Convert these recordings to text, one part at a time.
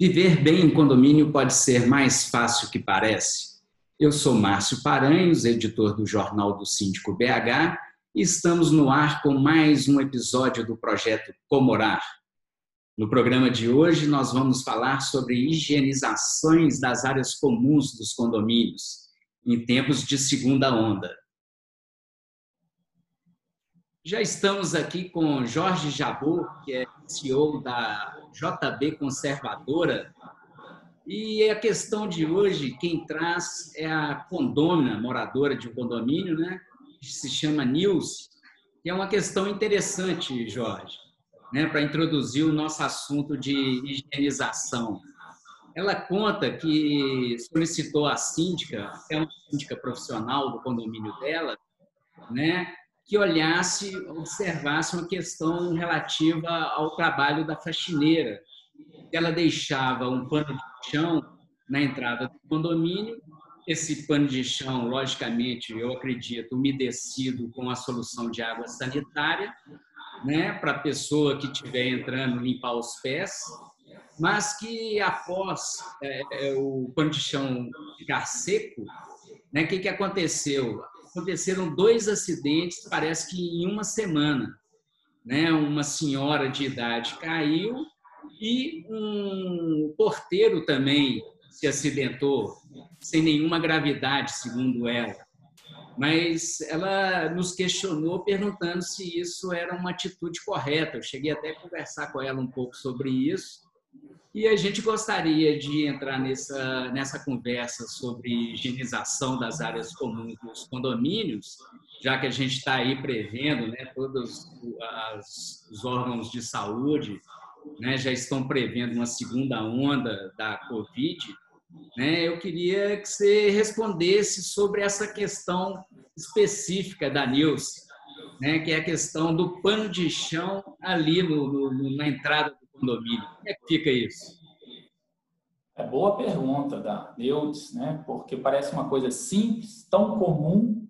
Viver bem em condomínio pode ser mais fácil que parece. Eu sou Márcio Paranhos, editor do Jornal do Síndico BH, e estamos no ar com mais um episódio do projeto Comorar. No programa de hoje, nós vamos falar sobre higienizações das áreas comuns dos condomínios em tempos de segunda onda. Já estamos aqui com Jorge Jabor, que é CEO da JB Conservadora. E a questão de hoje, quem traz é a condômina, moradora de um condomínio, né? que se chama Nils, que é uma questão interessante, Jorge, né? para introduzir o nosso assunto de higienização. Ela conta que solicitou a síndica, é uma síndica profissional do condomínio dela, né? Que olhasse, observasse uma questão relativa ao trabalho da faxineira. Ela deixava um pano de chão na entrada do condomínio, esse pano de chão, logicamente, eu acredito, umedecido com a solução de água sanitária, né, para a pessoa que estiver entrando limpar os pés, mas que após é, é o pano de chão ficar seco, né, o que, que aconteceu? Aconteceram dois acidentes, parece que em uma semana. Né? Uma senhora de idade caiu e um porteiro também se acidentou, sem nenhuma gravidade, segundo ela. Mas ela nos questionou perguntando se isso era uma atitude correta. Eu cheguei até a conversar com ela um pouco sobre isso. E a gente gostaria de entrar nessa, nessa conversa sobre higienização das áreas comuns dos condomínios, já que a gente está aí prevendo, né, todos as, os órgãos de saúde né, já estão prevendo uma segunda onda da Covid. Né, eu queria que você respondesse sobre essa questão específica da Nilce, né, que é a questão do pano de chão ali no, no, na entrada condomínio? Como é que fica isso? É boa pergunta da Neudes, né? Porque parece uma coisa simples, tão comum,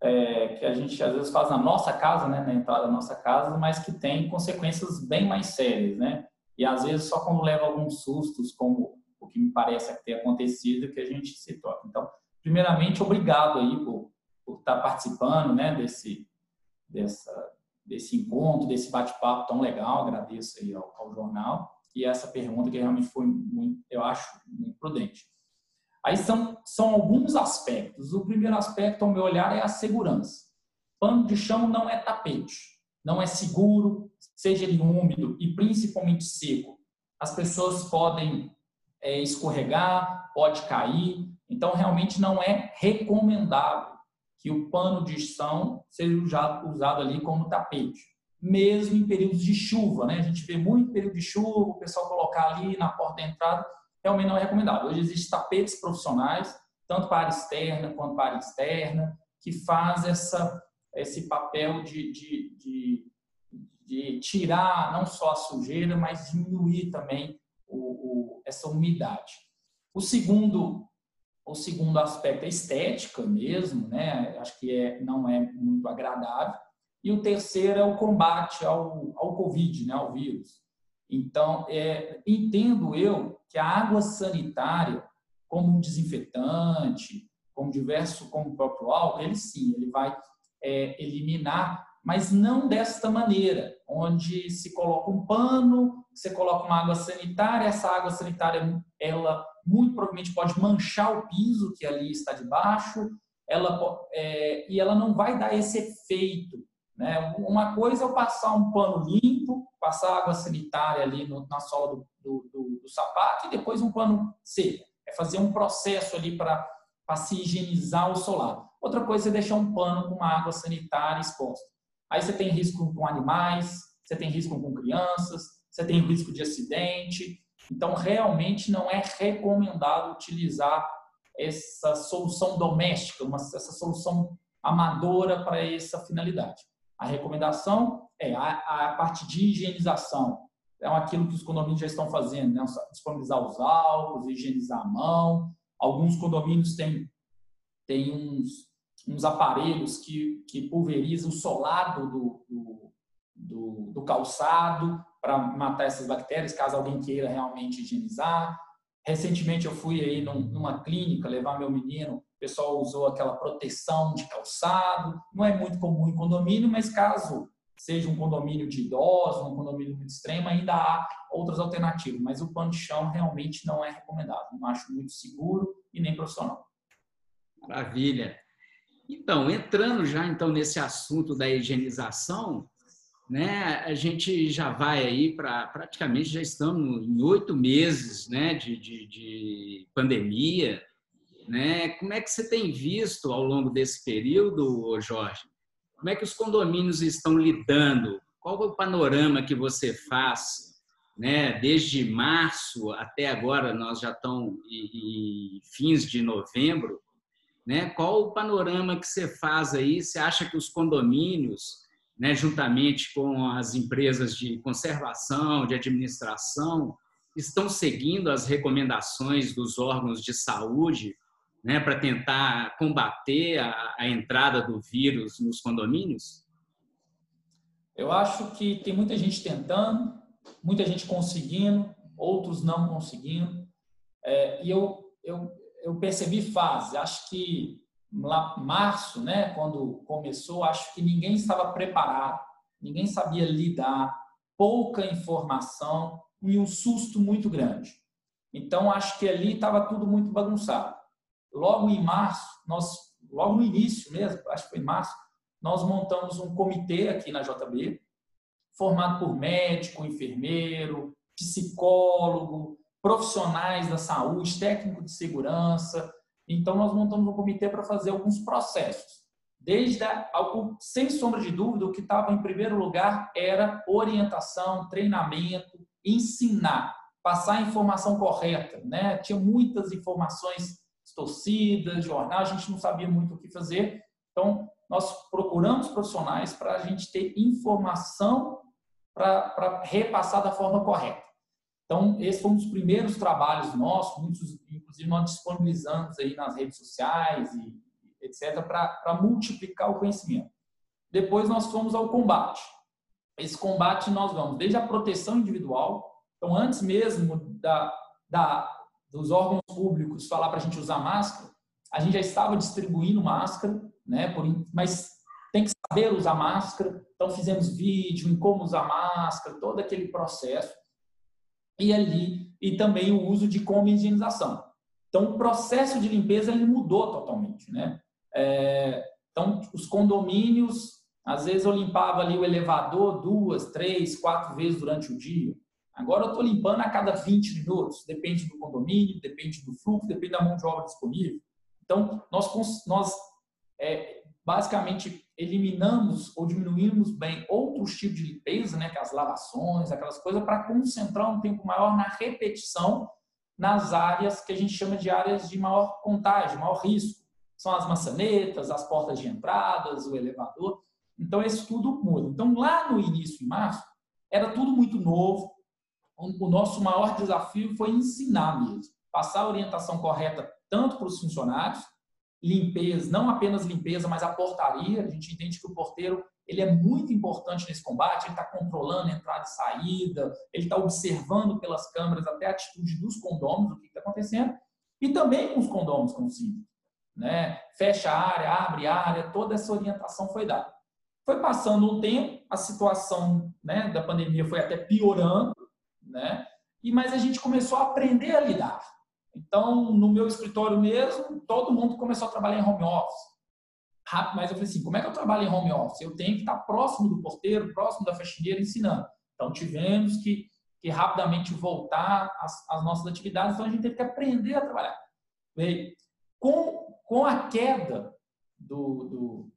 é, que a gente às vezes faz na nossa casa, né? Na entrada da nossa casa, mas que tem consequências bem mais sérias, né? E às vezes só quando leva alguns sustos, como o que me parece ter acontecido, que a gente se toca. Então, primeiramente, obrigado aí por, por estar participando, né? Desse, dessa, desse encontro, desse bate-papo tão legal. Agradeço aí ao, ao, jornal e essa pergunta que realmente foi muito, eu acho, muito prudente. Aí são, são alguns aspectos. O primeiro aspecto, ao meu olhar, é a segurança. Pano de chão não é tapete, não é seguro, seja ele úmido e principalmente seco. As pessoas podem é, escorregar, pode cair, então realmente não é recomendável que o pano de chão seja usado, ali como tapete, mesmo em períodos de chuva, né? A gente vê muito período de chuva, o pessoal colocar ali na porta da entrada, realmente não é recomendado. Hoje existem tapetes profissionais, tanto para área externa quanto para área externa, que faz essa, esse papel de, de, de, de tirar não só a sujeira, mas diminuir também o, o, essa umidade. O segundo o segundo aspecto é estética mesmo, né? Acho que é, não é muito agradável. E o terceiro é o combate ao, ao Covid, né? Ao vírus. Então, é, entendo eu que a água sanitária, como um desinfetante, como diverso, como o próprio álcool, ele sim, ele vai é, eliminar, mas não desta maneira, onde se coloca um pano, você coloca uma água sanitária, essa água sanitária ela muito provavelmente pode manchar o piso que ali está debaixo, ela, é, e ela não vai dar esse efeito. Né? Uma coisa é eu passar um pano limpo, passar água sanitária ali no, na sola do, do, do, do, sapato e depois um pano seco. É fazer um processo ali para se higienizar o solado. Outra coisa é deixar um pano com uma água sanitária exposta. Aí você tem risco com animais, você tem risco com crianças, você tem risco de acidente, então, realmente não é recomendado utilizar essa solução doméstica, uma, essa solução amadora para essa finalidade. A recomendação é a, a parte de higienização, é aquilo que os condomínios já estão fazendo, né? disponibilizar os álcools, higienizar a mão. Alguns condomínios têm, têm uns, uns aparelhos que, que pulverizam o solado do, do, do, do calçado para matar essas bactérias, caso alguém queira realmente higienizar. Recentemente eu fui aí numa clínica levar meu menino, o pessoal usou aquela proteção de calçado. Não é muito comum em condomínio, mas caso seja um condomínio de idosos, um condomínio muito extremo, ainda há outras alternativas, mas o pano de chão realmente não é recomendado. Não acho muito seguro e nem profissional. Maravilha. Então, entrando já então nesse assunto da higienização, né, a gente já vai aí para praticamente já estamos em oito meses né, de, de, de, pandemia. Né? Como é que você tem visto ao longo desse período, Jorge? Como é que os condomínios estão lidando? Qual é o panorama que você faz né, desde março até agora, nós já estamos em fins de novembro, né? Qual o panorama que você faz aí? Você acha que os condomínios, né, juntamente com as empresas de conservação, de administração, estão seguindo as recomendações dos órgãos de saúde né, para tentar combater a, a entrada do vírus nos condomínios? Eu acho que tem muita gente tentando, muita gente conseguindo, outros não conseguindo. É, e eu, eu eu percebi fase. Acho que março, né, quando começou, acho que ninguém estava preparado, ninguém sabia lidar, pouca informação e um susto muito grande. Então acho que ali estava tudo muito bagunçado. Logo em março, nós, logo no início mesmo, acho que foi em março, nós montamos um comitê aqui na JB, formado por médico, enfermeiro, psicólogo, profissionais da saúde, técnico de segurança. Então, nós montamos um comitê para fazer alguns processos. Desde sem sombra de dúvida, o que estava em primeiro lugar era orientação, treinamento, ensinar, passar a informação correta. Né? Tinha muitas informações distorcidas, jornal, a gente não sabia muito o que fazer. Então, nós procuramos profissionais para a gente ter informação para repassar da forma correta. Então, esse foi um dos primeiros trabalhos nossos, muitos, inclusive nós disponibilizamos aí nas redes sociais e etc, para multiplicar o conhecimento. Depois nós fomos ao combate. Esse combate nós vamos desde a proteção individual, então antes mesmo da, da dos órgãos públicos falar para a gente usar máscara, a gente já estava distribuindo máscara, né? Por, mas tem que saber usar máscara. Então fizemos vídeo em como usar máscara, todo aquele processo e ali e também o uso de como higienização. Então, o processo de limpeza ele mudou totalmente, né? É, então, os condomínios, às vezes eu limpava ali o elevador duas, três, quatro vezes durante o dia. Agora eu estou limpando a cada 20 minutos, depende do condomínio, depende do fluxo, depende da mão de obra disponível. Então, nós, nós é, basicamente eliminamos ou diminuímos bem outros tipos de limpeza, né, que as lavações, aquelas coisas, para concentrar um tempo maior na repetição nas áreas que a gente chama de áreas de maior contágio, maior risco. São as maçanetas, as portas de entradas, o elevador. Então, isso tudo muda. Então, lá no início, em março, era tudo muito novo. O nosso maior desafio foi ensinar mesmo, passar a orientação correta tanto para os funcionários, limpeza, não apenas limpeza, mas a portaria. A gente entende que o porteiro ele é muito importante nesse combate, ele está controlando entrada e saída, ele está observando pelas câmeras até a atitude dos condôminos, o que está acontecendo, e também com os condôminos com o. Né? Fecha a área, abre a área, toda essa orientação foi dada. Foi passando um tempo, a situação né, da pandemia foi até piorando, né? e mas a gente começou a aprender a lidar. Então, no meu escritório mesmo, todo mundo começou a trabalhar em home office. Rápido, mas eu falei assim, como é que eu trabalho em home office? Eu tenho que estar próximo do porteiro, próximo da faxineira, ensinando. Então, tivemos que, que rapidamente voltar às, nossas atividades, então a gente teve que aprender a trabalhar. Com, com a queda do, do,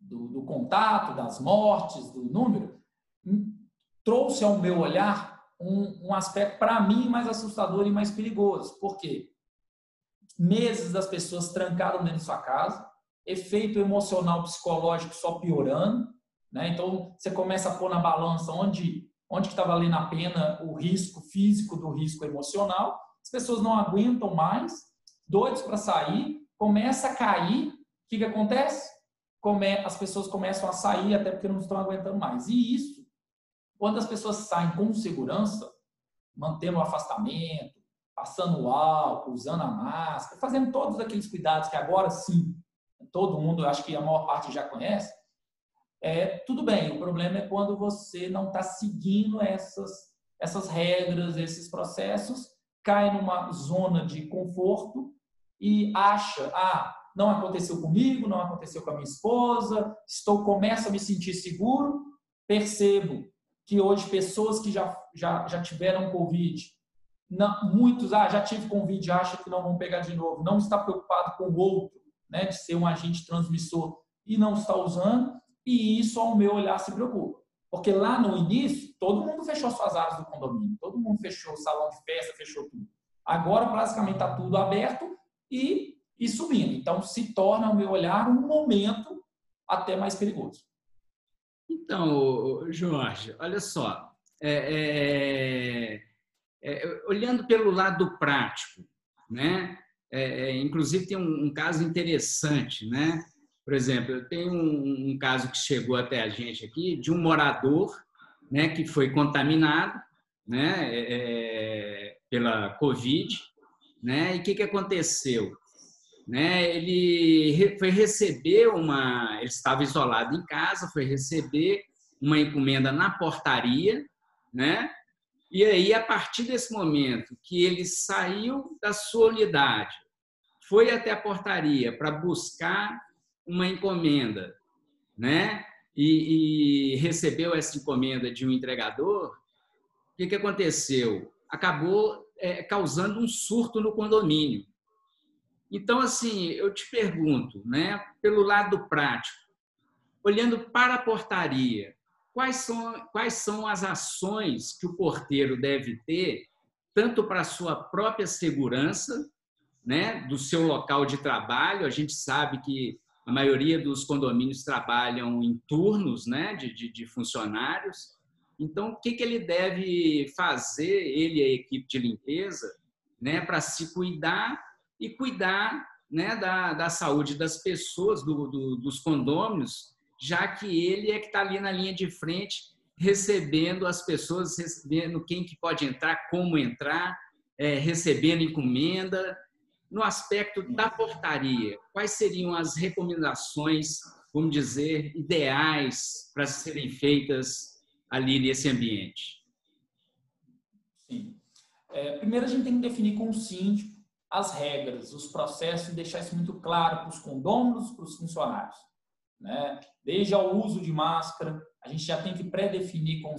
do, do contato, das mortes, do número, hum, trouxe ao meu olhar um, um aspecto, para mim, mais assustador e mais perigoso. Por quê? Meses das pessoas trancaram dentro de sua casa, efeito emocional psicológico só piorando. Né? Então, você começa a pôr na balança onde onde está valendo a pena o risco físico do risco emocional. As pessoas não aguentam mais, doidos para sair, começa a cair. O que, que acontece? Come, as pessoas começam a sair até porque não estão aguentando mais. E isso quando as pessoas saem com segurança, mantendo o afastamento, passando o álcool, usando a máscara, fazendo todos aqueles cuidados que agora sim todo mundo, acho que a maior parte já conhece, é tudo bem. O problema é quando você não está seguindo essas, essas regras, esses processos, cai numa zona de conforto e acha, ah, não aconteceu comigo, não aconteceu com a minha esposa, estou começo a me sentir seguro, percebo que hoje pessoas que já, já, já tiveram Covid, não, muitos, ah, já tive Covid, acha que não vão pegar de novo, não está preocupado com o outro, né, de ser um agente transmissor e não está usando, e isso, ao meu olhar, se preocupa. Porque lá no início, todo mundo fechou suas áreas do condomínio, todo mundo fechou o salão de festa, fechou tudo. Agora, basicamente, está tudo aberto e, e subindo. Então, se torna, ao meu olhar, um momento até mais perigoso. Então, Jorge, olha só, é, é, é, olhando pelo lado prático, né? É, é, inclusive tem um, um, caso interessante, né? Por exemplo, eu tenho um, um, caso que chegou até a gente aqui de um morador, né, que foi contaminado, né, é, pela Covid, né? E o que que aconteceu? Né, ele foi receber uma, ele estava isolado em casa, foi receber uma encomenda na portaria, né? E aí, a partir desse momento que ele saiu da sua unidade, foi até a portaria para buscar uma encomenda, né? E, e, recebeu essa encomenda de um entregador, o que, que aconteceu? Acabou é, causando um surto no condomínio. Então, assim, eu te pergunto, né, pelo lado prático, olhando para a portaria, quais são, quais são as ações que o porteiro deve ter, tanto para a sua própria segurança, né, do seu local de trabalho. A gente sabe que a maioria dos condomínios trabalham em turnos né, de, de, de funcionários. Então, o que, que ele deve fazer, ele e a equipe de limpeza, né, para se cuidar e cuidar né, da, da saúde das pessoas, do, do, dos condôminos, já que ele é que está ali na linha de frente, recebendo as pessoas, recebendo quem que pode entrar, como entrar, é, recebendo encomenda. No aspecto da portaria, quais seriam as recomendações, vamos dizer, ideais para serem feitas ali nesse ambiente? Sim. É, primeiro, a gente tem que definir com o síndico as regras, os processos deixar isso muito claro para os condôminos, para os funcionários né? desde ao uso de máscara, a gente já tem que pré-definir com o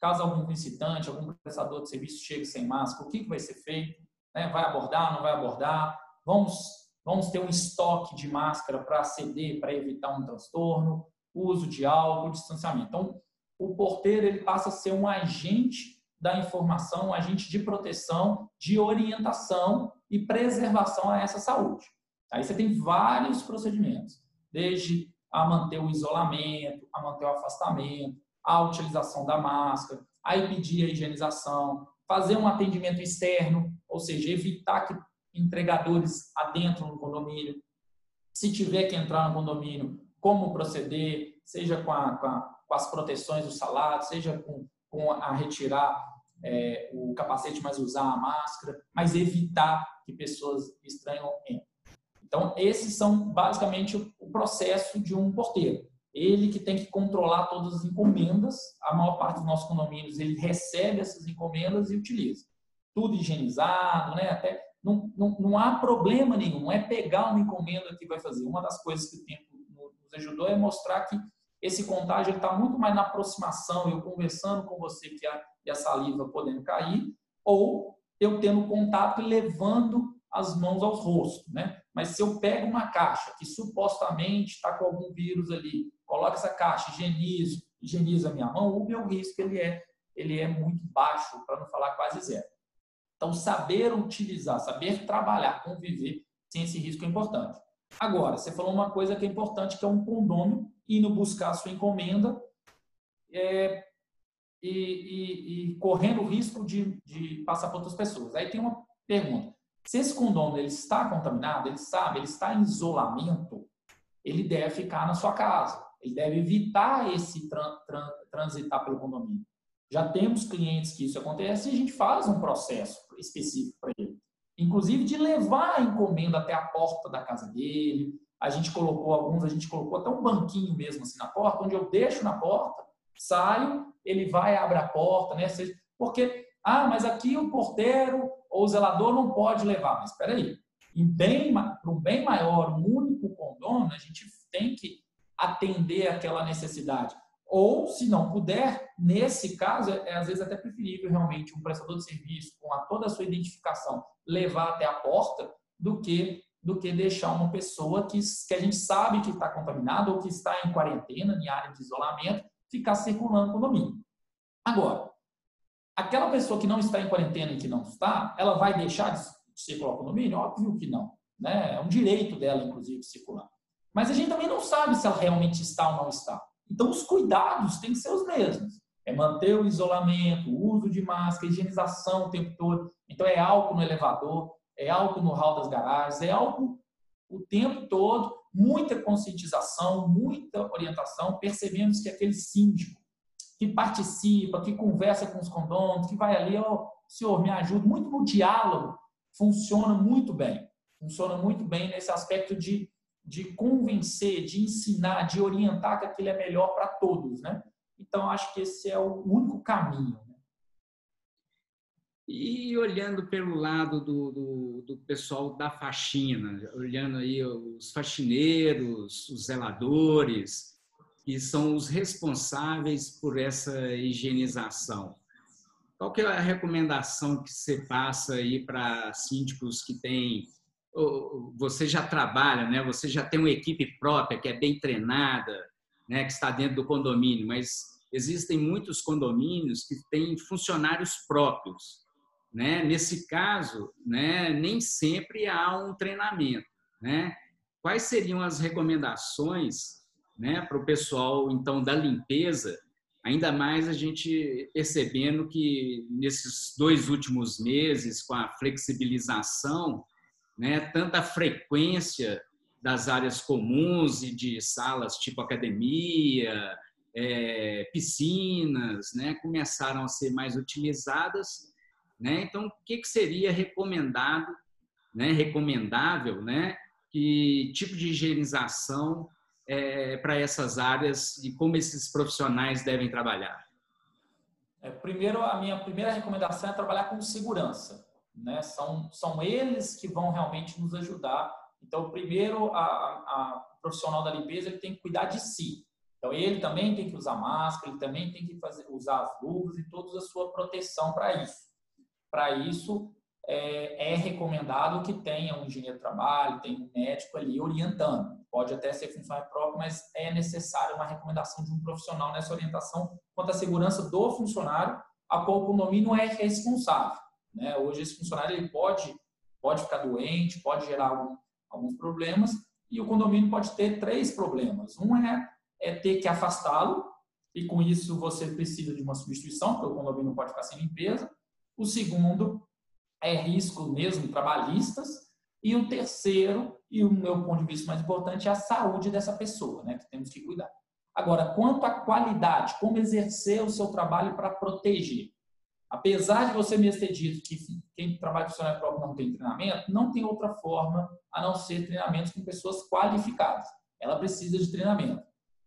caso algum visitante, algum prestador de serviço chegue sem máscara, o que, que vai ser feito? Né? Vai abordar, não vai abordar? Vamos, vamos ter um estoque de máscara para ceder, para evitar um transtorno, uso de álcool, distanciamento. Então, o porteiro ele passa a ser um agente da informação, um agente de proteção, de orientação e preservação a essa saúde. Aí você tem vários procedimentos desde a manter o isolamento, a manter o afastamento, a utilização da máscara, a impedir a higienização, fazer um atendimento externo, ou seja, evitar que entregadores adentro no condomínio, se tiver que entrar no condomínio, como proceder, seja com, a, com, a, com as proteções do salário, seja com, com a retirar é, o capacete, mas usar a máscara, mas evitar que pessoas estranham entrem. Então, esses são basicamente o processo de um porteiro. Ele que tem que controlar todas as encomendas, a maior parte dos nossos condomínios, ele recebe essas encomendas e utiliza. Tudo higienizado, né? Até não, não, não há problema nenhum, é pegar uma encomenda que vai fazer. Uma das coisas que o tempo nos ajudou é mostrar que esse contágio está muito mais na aproximação, eu conversando com você que a, e a saliva podendo cair, ou eu tendo contato e levando as mãos aos rostos, né? Mas se eu pego uma caixa que supostamente está com algum vírus ali, coloco essa caixa, higienizo, higienizo a minha mão, o meu risco ele é, ele é muito baixo, para não falar quase zero. Então, saber utilizar, saber trabalhar, conviver sem esse risco é importante. Agora, você falou uma coisa que é importante, que é um condômino indo buscar a sua encomenda é, e, e, e, correndo o risco de, de passar para outras pessoas. Aí tem uma pergunta. Se esse condômino ele está contaminado, ele sabe, ele está em isolamento, ele deve ficar na sua casa. Ele deve evitar esse transitar pelo condomínio. Já temos clientes que isso acontece e a gente faz um processo específico para ele. Inclusive de levar a encomenda até a porta da casa dele. A gente colocou alguns, a gente colocou até um banquinho mesmo assim na porta, onde eu deixo na porta, saio, ele vai abre a porta, né? Porque, ah, mas aqui o porteiro ou o zelador não pode levar. Mas espera aí, para um bem maior, um único condomínio, a gente tem que atender aquela necessidade. Ou, se não puder, nesse caso, é, é às vezes até preferível realmente um prestador de serviço, com a, toda a sua identificação, levar até a porta, do que do que deixar uma pessoa que, que a gente sabe que está contaminada ou que está em quarentena, em área de isolamento, ficar circulando no condomínio. Agora, aquela pessoa que não está em quarentena e que não está, ela vai deixar de circular no condomínio? Óbvio que não. Né? É um direito dela, inclusive, circular. Mas a gente também não sabe se ela realmente está ou não está. Então, os cuidados têm que ser os mesmos. É manter o isolamento, o uso de máscara, higienização o tempo todo. Então, é álcool no elevador, é álcool no hall das garagens, é álcool o tempo todo, muita conscientização, muita orientação. Percebemos que aquele síndico que participa, que conversa com os condôminos, que vai ali, ó, oh, senhor, me ajuda, muito no diálogo, funciona muito bem. Funciona muito bem nesse aspecto de de convencer, de ensinar, de orientar que aquilo é melhor para todos, né? Então, acho que esse é o único caminho. E olhando pelo lado do, do, do, pessoal da faxina, olhando aí os faxineiros, os zeladores, que são os responsáveis por essa higienização. Qual que é a recomendação que você passa aí para síndicos que têm você já trabalha, né? Você já tem uma equipe própria que é bem treinada, né? Que está dentro do condomínio, mas existem muitos condomínios que têm funcionários próprios, né? Nesse caso, né? Nem sempre há um treinamento, né? Quais seriam as recomendações, né? Para o pessoal então da limpeza, ainda mais a gente percebendo que nesses dois últimos meses com a flexibilização né, tanta frequência das áreas comuns e de salas tipo academia, é, piscinas, né, começaram a ser mais utilizadas. Né? Então, o que, que seria recomendado, né, recomendável, né, que tipo de higienização é, para essas áreas e como esses profissionais devem trabalhar? É, primeiro, a minha primeira recomendação é trabalhar com segurança né? São, são eles que vão realmente nos ajudar. Então, primeiro, a, a profissional da limpeza ele tem que cuidar de si. Então, ele também tem que usar máscara, ele também tem que fazer, usar as luvas e toda a sua proteção para isso. Para isso, é, é, recomendado que tenha um engenheiro de trabalho, tenha um médico ali orientando. Pode até ser funcionário próprio, mas é necessário uma recomendação de um profissional nessa orientação quanto à segurança do funcionário, a qual o condomínio é responsável. Né? Hoje esse funcionário ele pode, pode ficar doente, pode gerar algum, alguns problemas e o condomínio pode ter três problemas. Um é, é ter que afastá-lo e com isso você precisa de uma substituição, porque o condomínio pode ficar sem limpeza. O segundo é risco mesmo trabalhistas e o terceiro, e o meu ponto de vista mais importante, é a saúde dessa pessoa, né, que temos que cuidar. Agora, quanto à qualidade, como exercer o seu trabalho para proteger? Apesar de você mesmo ter dito que quem trabalha funcionário próprio não tem treinamento, não tem outra forma a não ser treinamentos com pessoas qualificadas. Ela precisa de treinamento.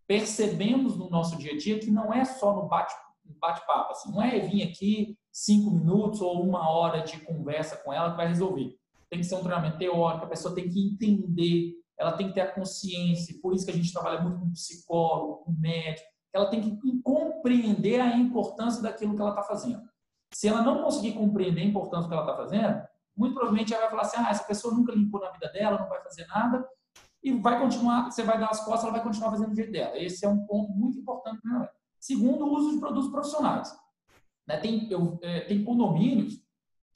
Percebemos no nosso dia a dia que não é só no bate-papo, assim, não é vir aqui cinco minutos ou uma hora de conversa com ela que vai resolver. Tem que ser um treinamento teórico, a pessoa tem que entender, ela tem que ter a consciência, por isso que a gente trabalha muito com psicólogo, com médico, ela tem que compreender a importância daquilo que ela está fazendo. Se ela não conseguir compreender a importância do que ela está fazendo, muito provavelmente ela vai falar assim: ah, essa pessoa nunca limpou na vida dela, não vai fazer nada, e vai continuar, você vai dar as costas, ela vai continuar fazendo do jeito dela. Esse é um ponto muito importante. Né? Segundo, o uso de produtos profissionais. Né? Tem, eu, é, tem condomínios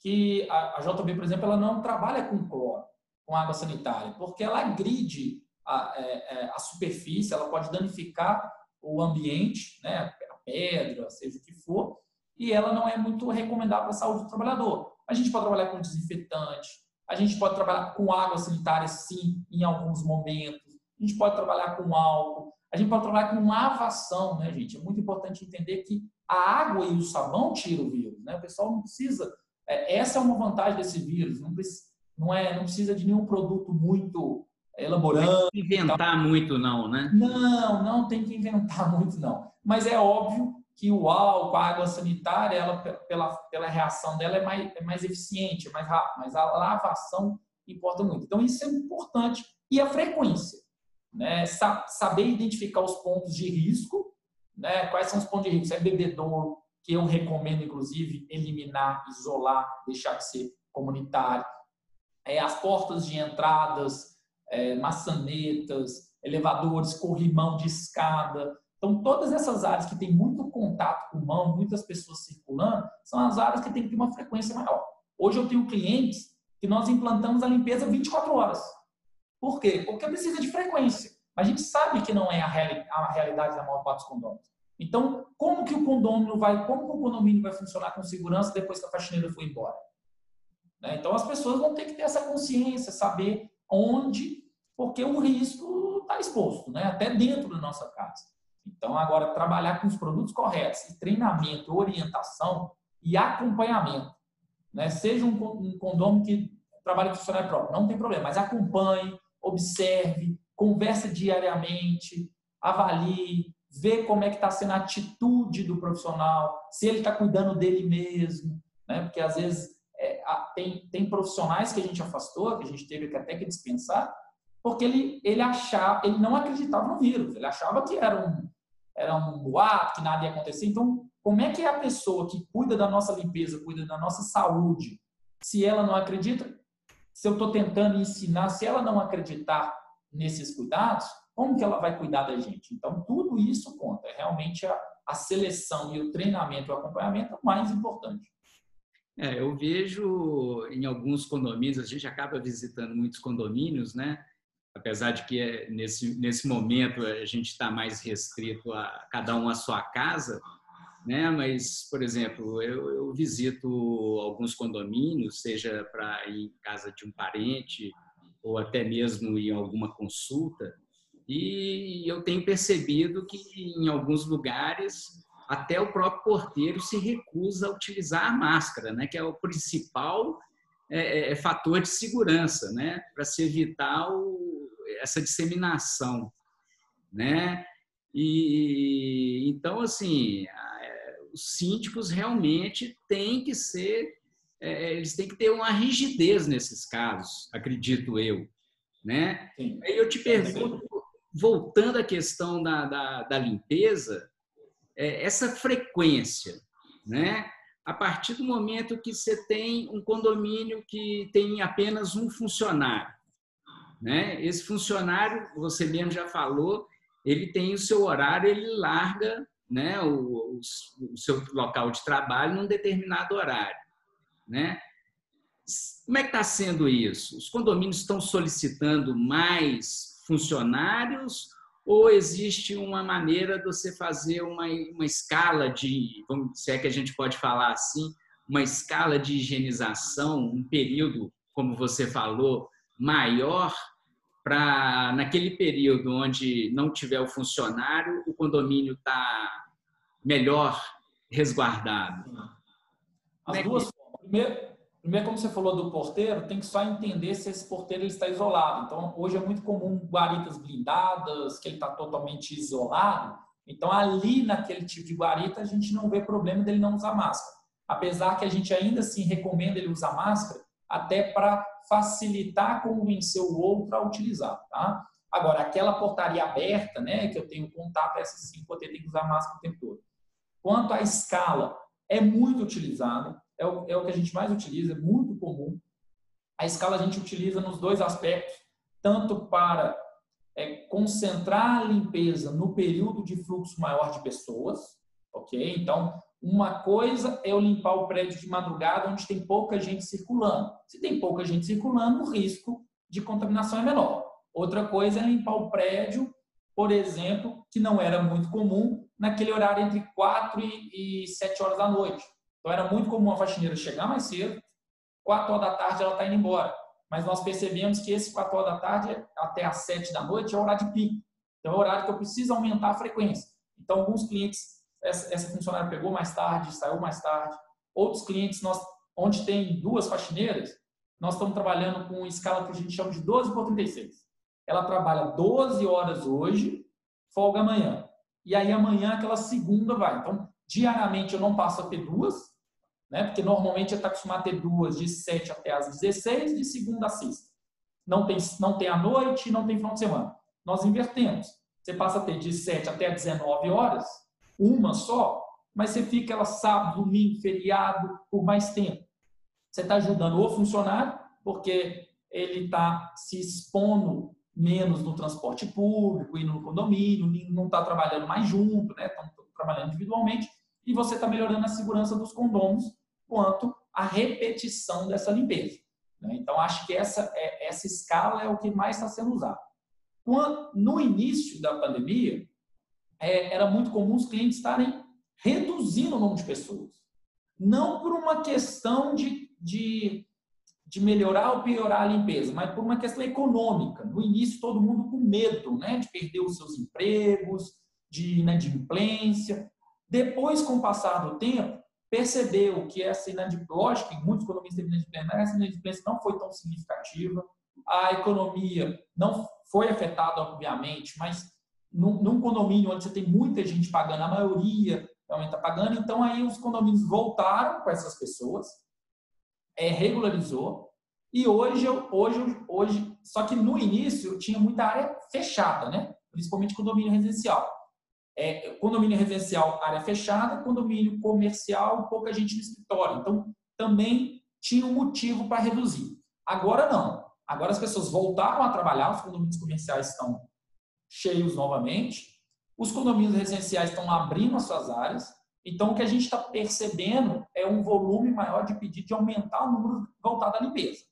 que a, a JB, por exemplo, ela não trabalha com cloro, com água sanitária, porque ela agride a, é, é, a superfície, ela pode danificar o ambiente, né? a pedra, seja o que for, e ela não é muito recomendável para a saúde do trabalhador. A gente pode trabalhar com desinfetante, a gente pode trabalhar com água sanitária, sim, em alguns momentos, a gente pode trabalhar com álcool, A gente pode trabalhar com lavação, né, gente? É muito importante entender que a água e o sabão tiram o vírus, né? O pessoal não precisa. É, essa é uma vantagem desse vírus. Não precisa, não é, não precisa de nenhum produto muito elaborado. Não tem que inventar muito, não, né? Não, não tem que inventar muito, não. Mas é óbvio que o álcool, a água sanitária, ela, pela, pela reação dela é mais, é mais eficiente, é mais rápida, mas a lavação importa muito. Então, isso é importante. E a frequência. Né? Saber identificar os pontos de risco. Né? Quais são os pontos de risco? É bebedouro, que eu recomendo, inclusive, eliminar, isolar, deixar de ser comunitário. É, as portas de entradas, é, maçanetas, elevadores, corrimão de escada. Então, todas essas áreas que têm muito contato com mão, muitas pessoas circulando, são as áreas que têm que ter uma frequência maior. Hoje eu tenho clientes que nós implantamos a limpeza 24 horas. Por quê? Porque precisa de frequência. Mas a gente sabe que não é a, reali a realidade da maior parte dos condôminos. Então, como que o condomínio vai, como o condomínio vai funcionar com segurança depois que a faxineira foi embora? Né? Então, as pessoas vão ter que ter essa consciência, saber onde, porque o risco está exposto, né? até dentro da nossa casa. Então, agora, trabalhar com os produtos corretos, treinamento, orientação e acompanhamento né? Seja um, um condomínio que trabalha com funcionário próprio, não tem problema, mas acompanhe, observe, converse diariamente, avalie, vê como é que está sendo a atitude do profissional, se ele está cuidando dele mesmo, né? Porque às vezes é, tem, tem profissionais que a gente afastou, que a gente teve que até que dispensar, porque ele, ele achava, ele não acreditava no vírus, ele achava que era um, era um boato, que nada ia acontecer. Então, como é que é a pessoa que cuida da nossa limpeza, cuida da nossa saúde, se ela não acredita, se eu estou tentando ensinar, se ela não acreditar nesses cuidados, como que ela vai cuidar da gente? Então, tudo isso conta. É realmente a, a seleção e o treinamento, o acompanhamento é o mais importante. É, eu vejo em alguns condomínios, a gente acaba visitando muitos condomínios, né? Apesar de que é, nesse, nesse momento a gente está mais restrito a cada um a sua casa, né? Mas, por exemplo, eu, eu visito alguns condomínios, seja para ir em casa de um parente ou até mesmo em alguma consulta, e eu tenho percebido que em alguns lugares até o próprio porteiro se recusa a utilizar a máscara, né? Que é o principal é, é, é fator de segurança, né? Para se evitar o, essa disseminação, né? E então assim os síndicos realmente têm que ser, é, é, eles têm que ter uma rigidez nesses casos, acredito eu. Né? Sim. Aí eu te pergunto, voltando à questão da, da, da limpeza, é, essa frequência, né? a partir do momento que você tem um condomínio que tem apenas um funcionário, né? Esse funcionário, você mesmo já falou, ele tem o seu horário, ele larga né, o, o, seu local de trabalho num determinado horário. Né? Como é que está sendo isso? Os condomínios estão solicitando mais funcionários ou existe uma maneira de você fazer uma, uma escala de, vamos, se é que a gente pode falar assim, uma escala de higienização, um período, como você falou, maior para naquele período onde não tiver o funcionário, o condomínio está melhor resguardado? As é duas. Primeiro, primeiro, como você falou do porteiro, tem que só entender se esse porteiro está isolado. Então, hoje é muito comum guaritas blindadas, que ele está totalmente isolado. Então, ali naquele tipo de guarita, a gente não vê problema dele não usar máscara. Apesar que a gente ainda assim recomenda ele usar máscara, até para facilitar convencer o outro a utilizar, tá? Agora, aquela portaria aberta, né, que eu tenho contato, essa sim, poder ter que usar máscara o tempo todo. Quanto à escala, é muito utilizada, é o, é o que a gente mais utiliza, é muito comum. A escala a gente utiliza nos dois aspectos, tanto para é, concentrar a limpeza no período de fluxo maior de pessoas, ok? Então, uma coisa é eu limpar o prédio de madrugada onde tem pouca gente circulando. Se tem pouca gente circulando, o risco de contaminação é menor. Outra coisa é limpar o prédio, por exemplo, que não era muito comum, naquele horário entre 4 e 7 horas da noite. Então era muito comum a faxineira chegar mais cedo, 4 horas da tarde ela está indo embora. Mas nós percebemos que esse 4 horas da tarde até as 7 da noite é o horário de pico. Então, é o horário que eu preciso aumentar a frequência. Então, alguns clientes, essa, essa funcionária pegou mais tarde, saiu mais tarde. Outros clientes, nós, onde tem duas faxineiras, nós estamos trabalhando com escala que a gente chama de 12 por 36. Ela trabalha 12 horas hoje, folga amanhã. E aí amanhã aquela segunda vai. Então, diariamente eu não passo a ter duas, né? Porque normalmente está acostumado a ter duas de 7 até as 16, de segunda a sexta. Não tem, não tem a noite, não tem final de semana. Nós invertemos. Você passa a ter de 7 até 19 horas, uma só, mas você fica ela sábado, domingo, feriado, por mais tempo. Você está ajudando o funcionário, porque ele está se expondo menos no transporte público e no condomínio, não está trabalhando mais junto, né? Estão trabalhando individualmente, e você está melhorando a segurança dos condôminos quanto à repetição dessa limpeza. Né? Então, acho que essa, é, essa escala é o que mais está sendo usado. Quando, no início da pandemia, é, era muito comum os clientes estarem reduzindo o número de pessoas. Não por uma questão de, de, de melhorar ou piorar a limpeza, mas por uma questão econômica. No início, todo mundo com medo né, de perder os seus empregos, de inadimplência. Depois, com o passar do tempo, percebeu que essa inadimplência, lógico que muitos economistas têm inadimplência, mas essa inadimplência não foi tão significativa. A economia não foi afetada, obviamente, mas num, num condomínio onde você tem muita gente pagando, a maioria realmente está pagando, então aí os condomínios voltaram com essas pessoas, é, regularizou, e hoje, hoje, hoje, só que no início tinha muita área fechada, né? principalmente condomínio residencial. É, condomínio residencial, área fechada, condomínio comercial, pouca gente no escritório. Então, também tinha um motivo para reduzir. Agora não. Agora as pessoas voltaram a trabalhar, os condomínios comerciais estão cheios novamente, os condomínios residenciais estão abrindo as suas áreas. Então, o que a gente está percebendo é um volume maior de pedido de aumentar o número voltado à limpeza,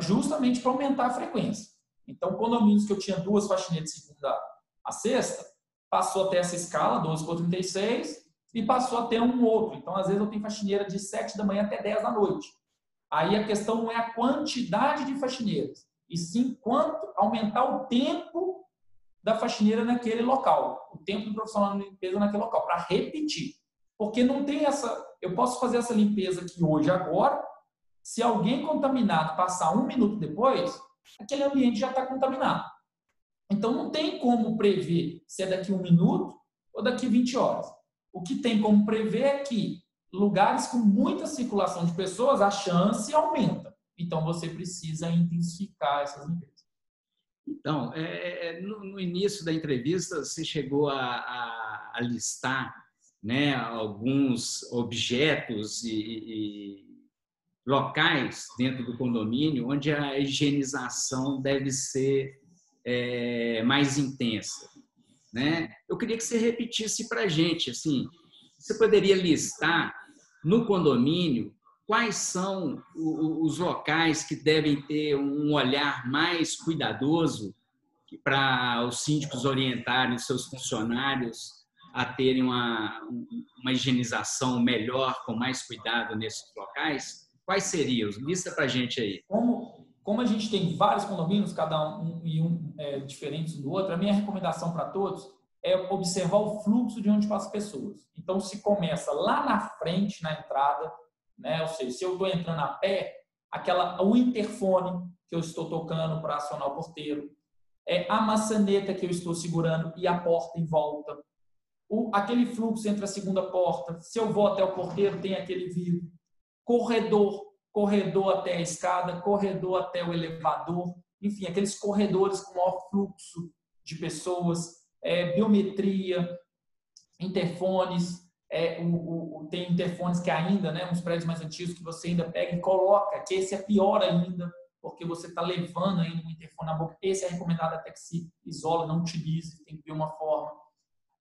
justamente para aumentar a frequência. Então, condomínios que eu tinha duas faxineiras de segunda a sexta, passou a ter essa escala, 12 por 36, e passou a ter um outro. Então, às vezes, eu tenho faxineira de 7 da manhã até 10 da noite. Aí a questão não é a quantidade de faxineiras, e sim quanto aumentar o tempo da faxineira naquele local, o tempo do profissional de limpeza naquele local, para repetir. Porque não tem essa. Eu posso fazer essa limpeza aqui hoje, agora. Se alguém contaminado passar um minuto depois, aquele ambiente já está contaminado. Então não tem como prever se é daqui um minuto ou daqui 20 horas. O que tem como prever é que lugares com muita circulação de pessoas, a chance aumenta. Então, você precisa intensificar essas limpezas. Então, é, é, é, no, no, início da entrevista, você chegou a, a, a listar né, alguns objetos e, e, locais dentro do condomínio onde a higienização deve ser é, mais intensa. Né? Eu queria que você repetisse para a gente, assim, você poderia listar no condomínio, quais são os locais que devem ter um olhar mais cuidadoso para os síndicos orientarem seus funcionários a terem uma, uma higienização melhor, com mais cuidado nesses locais? Quais seriam? Lista para a gente aí. Como, como a gente tem vários condomínios, cada um e um é, diferentes do outro, a minha recomendação para todos é observar o fluxo de onde passam pessoas. Então, se começa lá na frente, na entrada, né? ou seja, se eu estou entrando a pé, aquela, o interfone que eu estou tocando para acionar o porteiro, é a maçaneta que eu estou segurando e a porta em volta, o, aquele fluxo entre a segunda porta, se eu vou até o porteiro, tem aquele vidro, corredor, corredor até a escada, corredor até o elevador, enfim, aqueles corredores com maior fluxo de pessoas, é, biometria, interfones, é, o, o, tem interfones que ainda, né, uns prédios mais antigos que você ainda pega e coloca, que esse é pior ainda, porque você está levando ainda um interfone na boca. Esse é recomendado até que se isole, não utilize, tem que ver uma forma.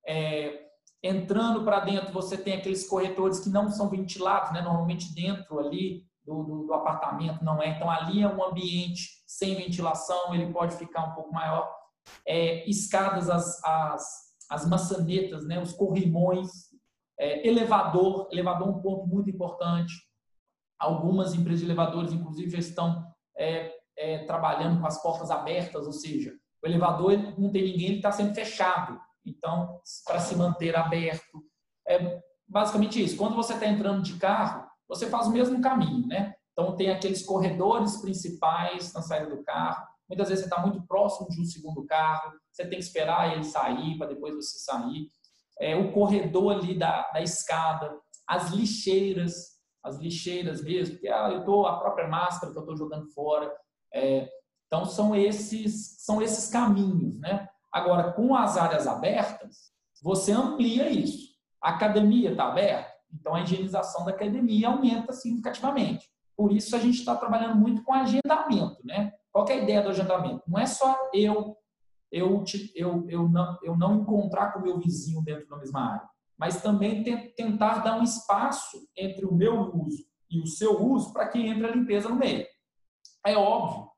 É, entrando para dentro, você tem aqueles corretores que não são ventilados, né, normalmente dentro ali do, do, do apartamento não é. Então ali é um ambiente sem ventilação, ele pode ficar um pouco maior é, escadas, as, as, as maçanetas, né, os corrimões, é, elevador, elevador é um ponto muito importante. Algumas empresas de elevadores, inclusive, já estão é, é, trabalhando com as portas abertas, ou seja, O elevador não tem ninguém, ele está sendo fechado. Então, para se manter aberto. É basicamente isso. Quando você está entrando de carro, você faz o mesmo caminho, né? Então, tem aqueles corredores principais na saída do carro. Muitas vezes você está muito próximo de um segundo carro, você tem que esperar ele sair para depois você sair. É, o corredor ali da, da escada, as lixeiras, as lixeiras mesmo, que ah, eu tô a própria máscara que eu estou jogando fora. É, então são esses são esses caminhos, né? Agora com as áreas abertas você amplia isso. A academia está aberta, então a higienização da academia aumenta significativamente. Por isso a gente está trabalhando muito com agendamento, né? Qual é a ideia do agendamento? Não é só eu eu, eu, eu, não, eu não encontrar com o meu vizinho dentro da mesma área mas também tentar dar um espaço entre o meu uso e o seu uso para que entre a limpeza no meio. É óbvio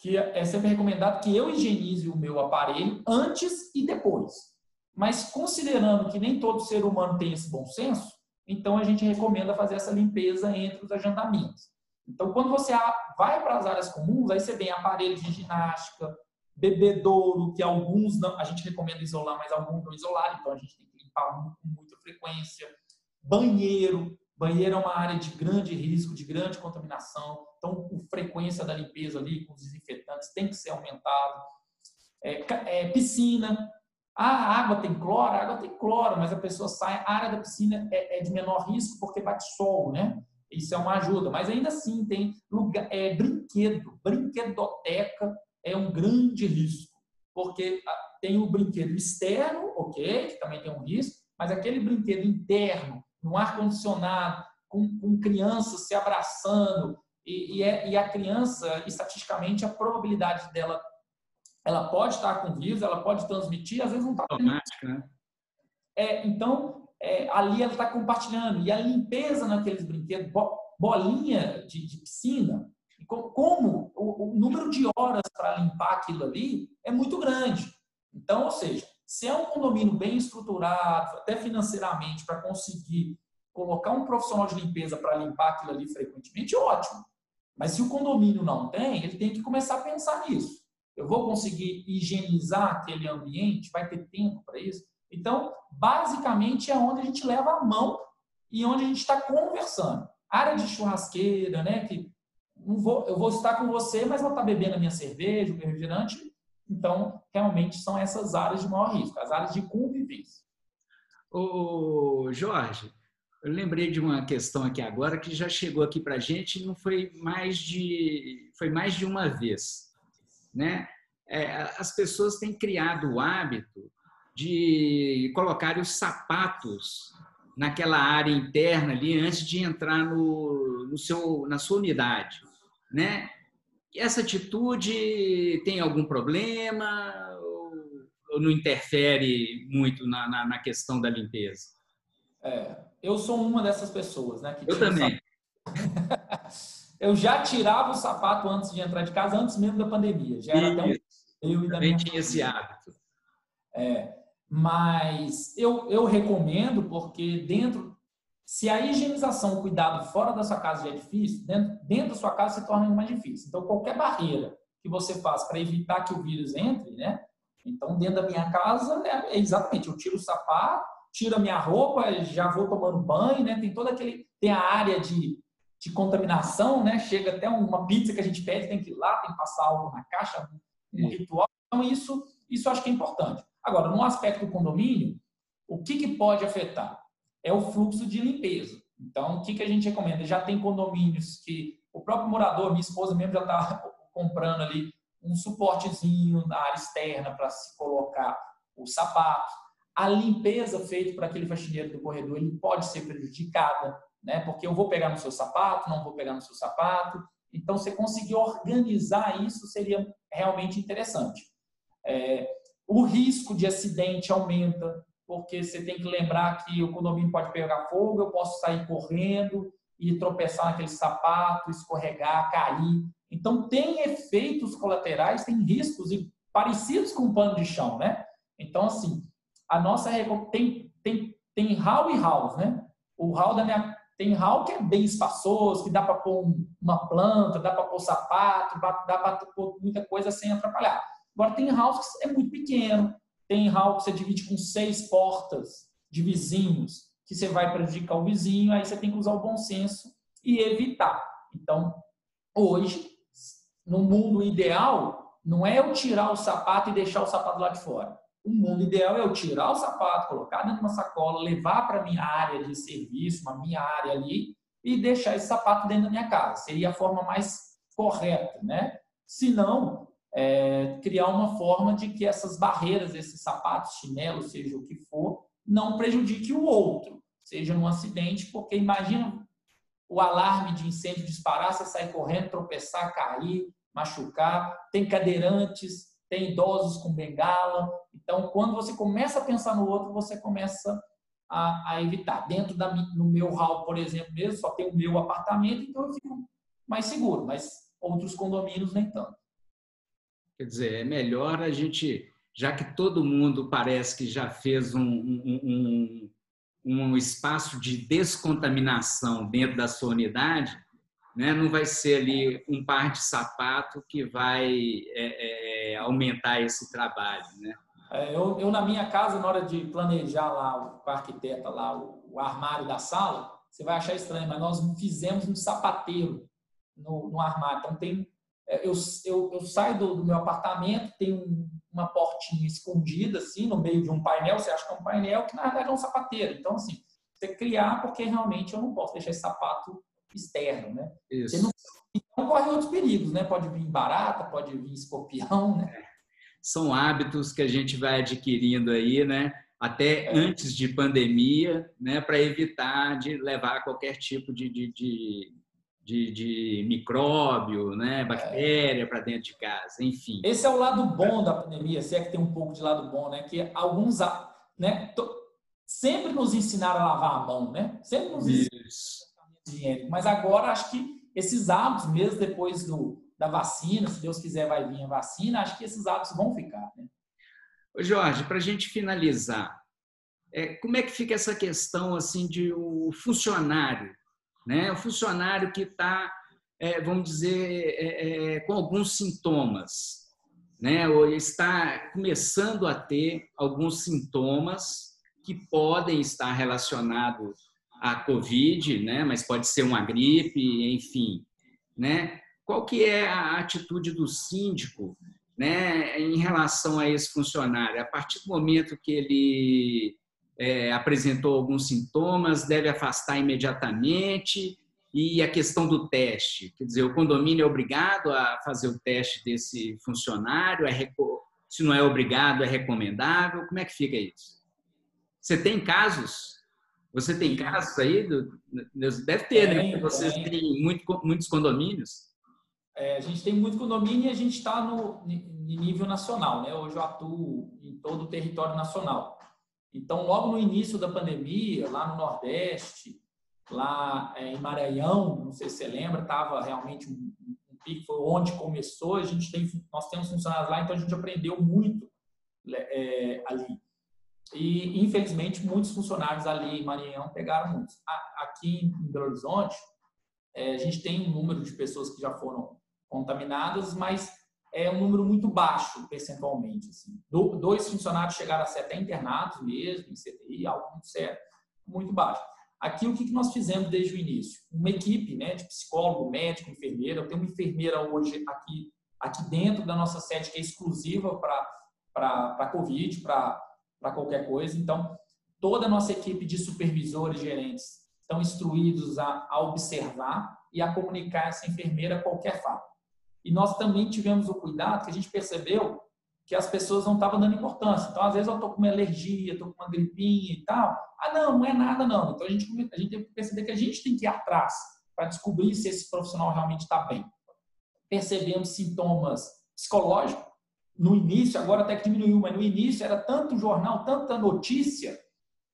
que é sempre recomendado que eu higienize o meu aparelho antes e depois. Mas considerando que nem todo ser humano tem esse bom senso, então a gente recomenda fazer essa limpeza entre os agendamentos. Então, quando você vai para as áreas comuns, aí você tem aparelho de ginástica, bebedouro, que alguns não, a gente recomenda isolar, mas alguns não isolar, então a gente tem que limpar com muita frequência. Banheiro. Banheiro é uma área de grande risco, de grande contaminação. Então, a frequência da limpeza ali com os desinfetantes tem que ser aumentado. É, é, piscina. Ah, a água tem cloro? A água tem cloro, mas a pessoa sai. A área da piscina é, é de menor risco porque bate sol, né? Isso é uma ajuda. Mas ainda assim tem lugar, é, brinquedo. Brinquedoteca é um grande risco. Porque ah, tem o brinquedo externo, ok, que também tem um risco, mas aquele brinquedo interno, no ar-condicionado, com, com crianças se abraçando, e, e, é, e, a criança, estatisticamente, a probabilidade dela, ela pode estar com vírus, ela pode transmitir, às vezes não está. Automática, né? É, então, é, ali ela está compartilhando. E a limpeza naqueles brinquedos, bolinha de, de piscina, como o, o número de horas para limpar aquilo ali é muito grande. Então, ou seja, se é um condomínio bem estruturado, até financeiramente, para conseguir colocar um profissional de limpeza para limpar aquilo ali frequentemente, ótimo. Mas se o condomínio não tem, ele tem que começar a pensar nisso. Eu vou conseguir higienizar aquele ambiente? Vai ter tempo para isso? Então, basicamente é onde a gente leva a mão e onde a gente está conversando. Área de churrasqueira, né? Que não vou, eu vou estar com você, mas vou estar bebendo a minha cerveja, o meu refrigerante. Então, realmente são essas áreas de maior risco, as áreas de convivência. Ô, Jorge, eu lembrei de uma questão aqui agora que já chegou aqui para a gente, não foi mais de foi mais de uma vez, né? É, as pessoas têm criado o hábito de colocar os sapatos naquela área interna ali antes de entrar no, no seu na sua unidade né? Essa atitude tem algum problema ou, não interfere muito na, na, na questão da limpeza? É, eu sou uma dessas pessoas, né? eu também. eu já tirava o sapato antes de entrar de casa, antes mesmo da pandemia. Já era até um... eu e da também tinha esse hábito. É, mas eu, eu recomendo porque dentro se a higienização, o cuidado fora da sua casa já é difícil, dentro, dentro da sua casa se torna mais difícil. Então, qualquer barreira que você faz para evitar que o vírus entre, né? Então, dentro da minha casa, é, é exatamente, eu tiro o sapato, tiro a minha roupa, já vou tomando banho, né? Tem toda aquele, tem a área de, de contaminação, né? Chega até uma pizza que a gente pede, tem que ir lá, tem que passar algo na caixa, um ritual. Então, isso, isso acho que é importante. Agora, no aspecto do condomínio, o que, que pode afetar? é o fluxo de limpeza. Então, o que, que a gente recomenda? Já tem condomínios que o próprio morador, minha esposa mesmo já está comprando ali um suportezinho na área externa para se colocar o sapato. A limpeza feita por aquele faxineiro do corredor ele pode ser prejudicada, né? porque eu vou pegar no seu sapato, não vou pegar no seu sapato. Então, você conseguir organizar isso seria realmente interessante. É, o risco de acidente aumenta, porque você tem que lembrar que o condomínio pode pegar fogo, eu posso sair correndo e tropeçar naquele sapato, escorregar, cair. Então, tem efeitos colaterais, tem riscos parecidos com o pano de chão, né? Então, assim, a nossa tem, tem, tem hall e halls, né? O hall da minha tem hall que é bem espaçoso, que dá para pôr uma planta, dá para pôr sapato, dá para pôr muita coisa sem atrapalhar. Agora, tem house que é muito pequeno, tem house que você divide com seis portas de vizinhos, que você vai prejudicar o vizinho, aí você tem que usar o bom senso e evitar. Então, hoje, no mundo ideal, não é eu tirar o sapato e deixar o sapato lá de fora. O mundo ideal é eu tirar o sapato, colocar dentro de uma sacola, levar para minha área de serviço, uma minha área ali, e deixar esse sapato dentro da minha casa. Seria a forma mais correta, né? Se não, é, criar uma forma de que essas barreiras, esses sapatos, chinelos, seja o que for, não prejudique o outro, seja num acidente, porque imagina o alarme de incêndio disparar, você sair correndo, tropeçar, cair, machucar, tem cadeirantes, tem idosos com bengala. Então, quando você começa a pensar no outro, você começa a, a evitar. Dentro da, no meu hall, por exemplo, mesmo, só tem o meu apartamento, então eu fico mais seguro, mas outros condomínios nem tanto. Quer dizer, é melhor a gente, já que todo mundo parece que já fez um, um, um, um espaço de descontaminação dentro da sua unidade, né? não vai ser ali um par de sapato que vai é, é, aumentar esse trabalho. Né? É, eu, eu, na minha casa, na hora de planejar lá, com a arquiteta lá, o, o, armário da sala, você vai achar estranho, mas nós fizemos um sapateiro no, no armário. Então, tem, é, eu, eu, eu saio do, do, meu apartamento, tem um, uma portinha escondida, assim, no meio de um painel, você acha que é um painel, que na verdade é um sapateiro. Então, assim, você criar, porque realmente eu não posso deixar esse sapato externo, né? Isso. Não, então corre outros perigos, né? Pode vir barata, pode vir escorpião, né? É. São hábitos que a gente vai adquirindo aí, né? Até é. antes de pandemia, né? Para evitar de levar qualquer tipo de, de, de, de, de micróbio, né? É. Bactéria é. para dentro de casa, enfim. Esse é o lado bom da pandemia, se é que tem um pouco de lado bom, né? Que alguns, né? Sempre nos ensinaram a lavar a mão, né? Sempre nos ensinaram Mas agora acho que esses hábitos, mesmo depois do, da vacina, se Deus quiser vai vir a vacina, acho que esses hábitos vão ficar. Né? Jorge, para a gente finalizar, é, como é que fica essa questão assim de o funcionário, né? O funcionário que está, é, vamos dizer, é, é, com alguns sintomas, né? Ou está começando a ter alguns sintomas que podem estar relacionados a Covid, né? mas pode ser uma gripe, enfim. Né? Qual que é a atitude do síndico né, em relação a esse funcionário? A partir do momento que ele é, apresentou alguns sintomas, deve afastar imediatamente. E a questão do teste, quer dizer, o condomínio é obrigado a fazer o teste desse funcionário? É, se não é obrigado, é recomendável? Como é que fica isso? Você tem casos você tem casos aí? Do, deve ter, né? tem, né? Vocês tem. têm muito, muitos condomínios. É, a gente tem muito condomínio e a gente está no nível nacional, né? Hoje eu atuo em todo o território nacional. Então, logo no início da pandemia, lá no Nordeste, lá é, em Maranhão, não sei se você lembra, estava realmente um, um pico, foi onde começou. A gente tem, nós temos funcionários lá, então a gente aprendeu muito é, ali. E, infelizmente, muitos funcionários ali em Maranhão pegaram muitos. Aqui em Belo Horizonte, é, a gente tem um número de pessoas que já foram contaminadas, mas é um número muito baixo percentualmente. Assim. dois funcionários chegaram a ser até internados mesmo, em CTI, algo muito sério, muito baixo. Aqui, o que nós fizemos desde o início? Uma equipe né, de psicólogo, médico, enfermeira. Eu tenho uma enfermeira hoje aqui, aqui dentro da nossa sede que é exclusiva para a Covid, para para qualquer coisa. Então, toda a nossa equipe de supervisores, gerentes, estão instruídos a, a observar e a comunicar essa enfermeira qualquer fato. E nós também tivemos o cuidado que a gente percebeu que as pessoas não estavam dando importância. Então, às vezes, eu estou com uma alergia, estou com uma gripinha e tal. Ah, não, não é nada, não. Então, a gente, a gente tem que perceber que a gente tem que ir atrás para descobrir se esse profissional realmente está bem. Percebemos sintomas psicológicos, no início, agora até que diminuiu, mas no início era tanto jornal, tanta notícia,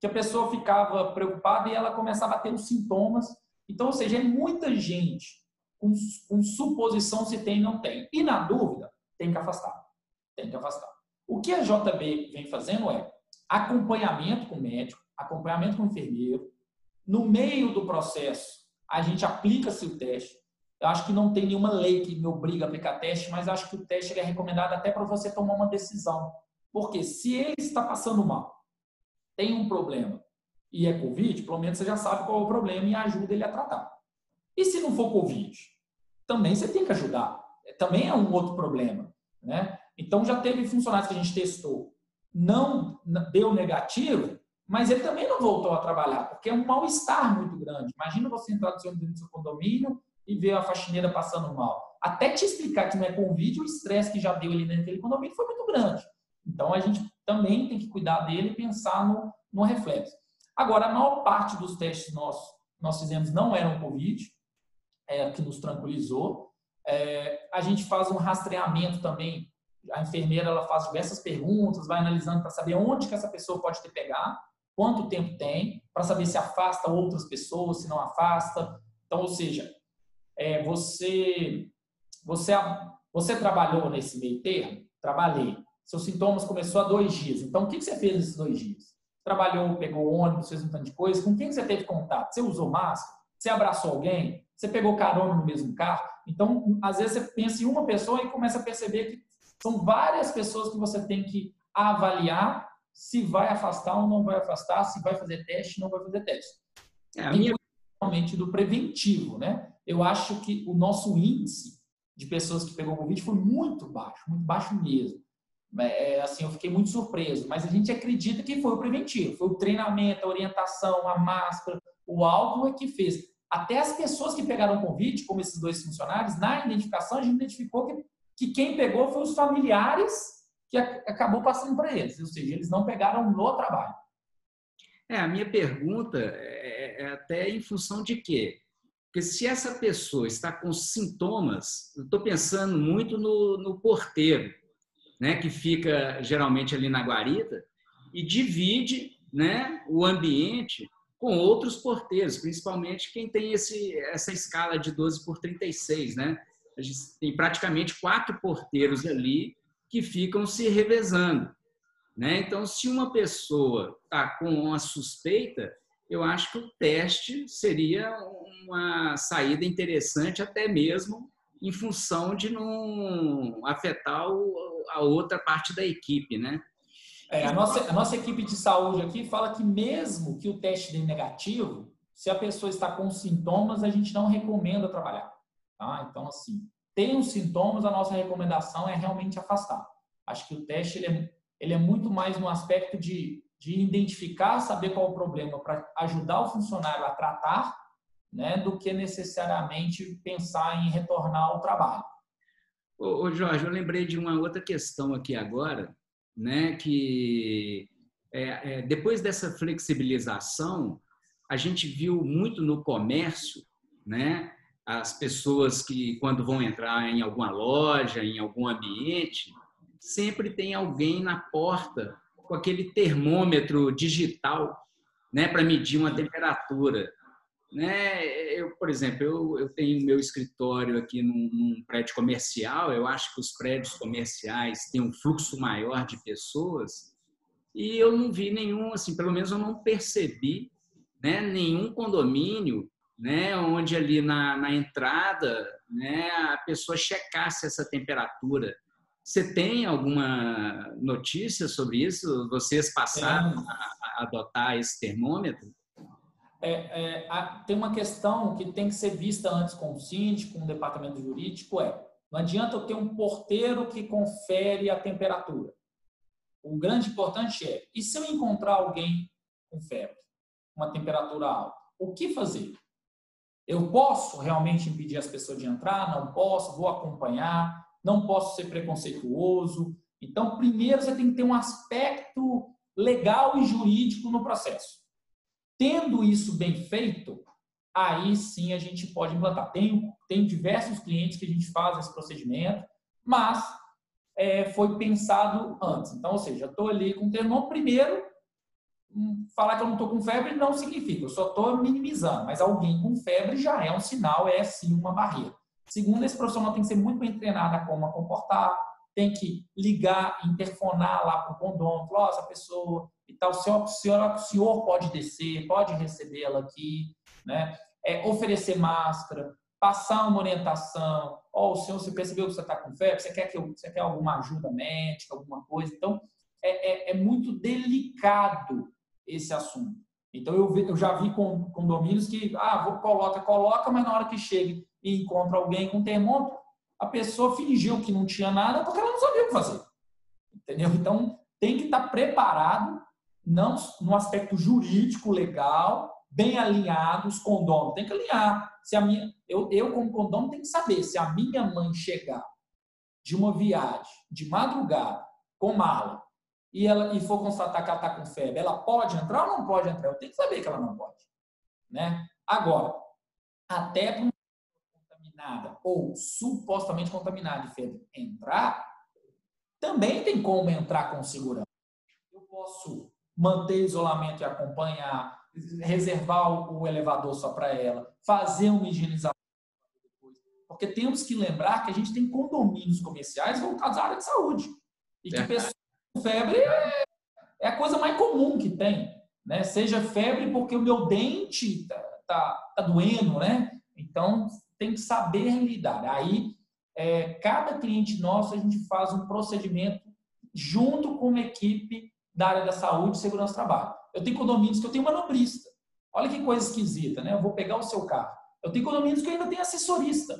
que a pessoa ficava preocupada e ela começava a ter os sintomas. Então, ou seja, é muita gente com, com suposição se tem ou não tem. E na dúvida, tem que afastar. Tem que afastar. O que a JB vem fazendo é acompanhamento com o médico, acompanhamento com o enfermeiro. No meio do processo, a gente aplica-se o teste. Eu acho que não tem nenhuma lei que me obriga a aplicar teste, mas acho que o teste é recomendado até para você tomar uma decisão. Porque se ele está passando mal, tem um problema e é Covid, pelo menos você já sabe qual é o problema e ajuda ele a tratar. E se não for Covid? Também você tem que ajudar. Também é um outro problema. Né? Então já teve funcionários que a gente testou, não deu negativo, mas ele também não voltou a trabalhar, porque é um mal-estar muito grande. Imagina você entrar no seu condomínio e ver a faxineira passando mal. Até te explicar que não é Covid, o estresse que já deu ali naquele condomínio foi muito grande. Então, a gente também tem que cuidar dele e pensar no, no reflexo. Agora, a maior parte dos testes nós, nós fizemos não eram Covid, é, que nos tranquilizou. É, a gente faz um rastreamento também. A enfermeira ela faz diversas perguntas, vai analisando para saber onde que essa pessoa pode ter pegar, quanto tempo tem, para saber se afasta outras pessoas, se não afasta. Então, ou seja, é, você, você, você trabalhou nesse meio termo? Trabalhei. Seus sintomas começou há dois dias. Então, o que você fez nesses dois dias? Trabalhou, pegou ônibus, fez um tanto de coisa. Com quem você teve contato? Você usou máscara? Você abraçou alguém? Você pegou carona no mesmo carro? Então, às vezes você pensa em uma pessoa e começa a perceber que são várias pessoas que você tem que avaliar se vai afastar ou não vai afastar, se vai fazer teste ou não vai fazer teste. É, a minha... Realmente do preventivo, né? Eu acho que o nosso índice de pessoas que pegou Covid foi muito baixo, muito baixo mesmo. É, é, assim, eu fiquei muito surpreso, mas a gente acredita que foi o preventivo, foi o treinamento, a orientação, a máscara, o álcool é que fez. Até as pessoas que pegaram Covid, como esses dois funcionários, na identificação a gente identificou que, que quem pegou foi os familiares que acabou passando para eles, ou seja, eles não pegaram no trabalho. É, a minha pergunta é, é até em função de quê? Porque se essa pessoa está com sintomas, estou pensando muito no, no porteiro, né, que fica geralmente ali na guarita e divide né, o ambiente com outros porteiros, principalmente quem tem esse, essa escala de 12 por 36. Né? A gente tem praticamente quatro porteiros ali que ficam se revezando. Né? Então, se uma pessoa está com uma suspeita, eu acho que o teste seria uma saída interessante, até mesmo em função de não afetar a outra parte da equipe, né? É, a, nossa, a nossa equipe de saúde aqui fala que mesmo que o teste dê negativo, se a pessoa está com sintomas, a gente não recomenda trabalhar. Tá? Então, assim, tem os sintomas, a nossa recomendação é realmente afastar. Acho que o teste ele é, ele é muito mais no aspecto de, de identificar, saber qual o problema para ajudar o funcionário a tratar né, do que necessariamente pensar em retornar ao trabalho. Ô, ô, Jorge, eu lembrei de uma outra questão aqui agora, né, que é, é, depois dessa flexibilização, a gente viu muito no comércio, né, as pessoas que quando vão entrar em alguma loja, em algum ambiente, sempre tem alguém na porta com aquele termômetro digital, né, para medir uma temperatura. Né? Eu, por exemplo, eu, eu tenho meu escritório aqui num, num, prédio comercial. Eu acho que os prédios comerciais têm um fluxo maior de pessoas e eu não vi nenhum, assim, pelo menos eu não percebi, né, nenhum condomínio, né, onde ali na, na entrada, né, a pessoa checasse essa temperatura. Você tem alguma notícia sobre isso? Vocês passaram a, a adotar esse termômetro? é, é, a, tem uma questão que tem que ser vista antes com o síndico, com o departamento jurídico, é não adianta eu ter um porteiro que confere a temperatura. O grande importante é, e se eu encontrar alguém com febre, uma temperatura alta, o que fazer? Eu posso realmente impedir as pessoas de entrar? Não posso, vou acompanhar, não posso ser preconceituoso. Então, primeiro você tem que ter um aspecto legal e jurídico no processo. Tendo isso bem feito, aí sim a gente pode implantar. Tem, tem diversos clientes que a gente faz esse procedimento, mas é, foi pensado antes. Então, ou seja, estou ali com o termômetro. Primeiro, hum, falar que eu não estou com febre não significa, eu só estou minimizando, mas alguém com febre já é um sinal, é sim uma barreira. Segundo, esse profissional tem que ser muito bem treinado a como a comportar, tem que ligar, interfonar lá para o condomínio, falar, oh, essa pessoa e tal, o senhor, o senhor, o senhor pode descer, pode recebê-la aqui, né? É, oferecer máscara, passar uma orientação. Ó, oh, senhor, você percebeu que você está com febre? Você quer, que eu, você quer alguma ajuda médica, alguma coisa? Então, é, é, é muito delicado esse assunto. Então, eu, eu já vi com condomínios que, ah, vou, coloca, coloca, mas na hora que chega e encontra alguém com termômetro, a pessoa fingiu que não tinha nada porque ela não sabia o que fazer. Entendeu? Então, tem que estar preparado, não no aspecto jurídico, legal, bem alinhado, os condôminos. Tem que alinhar. Se a minha, eu, eu, como condômino, tenho que saber se a minha mãe chegar de uma viagem, de madrugada, com mala, e ela e for constatar que ela está com febre, ela pode entrar ou não pode entrar? Eu tenho que saber que ela não pode. Né? Agora, até para uma contaminada ou supostamente contaminada de febre entrar, também tem como entrar com segurança. Eu posso manter isolamento e acompanhar, reservar o elevador só para ela, fazer uma higienização porque temos que lembrar que a gente tem condomínios comerciais voltados à área de saúde. E que é. pessoas febre é, é, a coisa mais comum que tem, né? Seja febre porque o meu dente tá, tá, tá doendo, né? Então tem que saber lidar. Aí é, cada cliente nosso a gente faz um procedimento junto com uma equipe da área da saúde e segurança do trabalho. Eu tenho condomínios que eu tenho manobrista. Olha que coisa esquisita, né? Eu vou pegar o seu carro. Eu tenho condomínios que eu ainda tenho assessorista,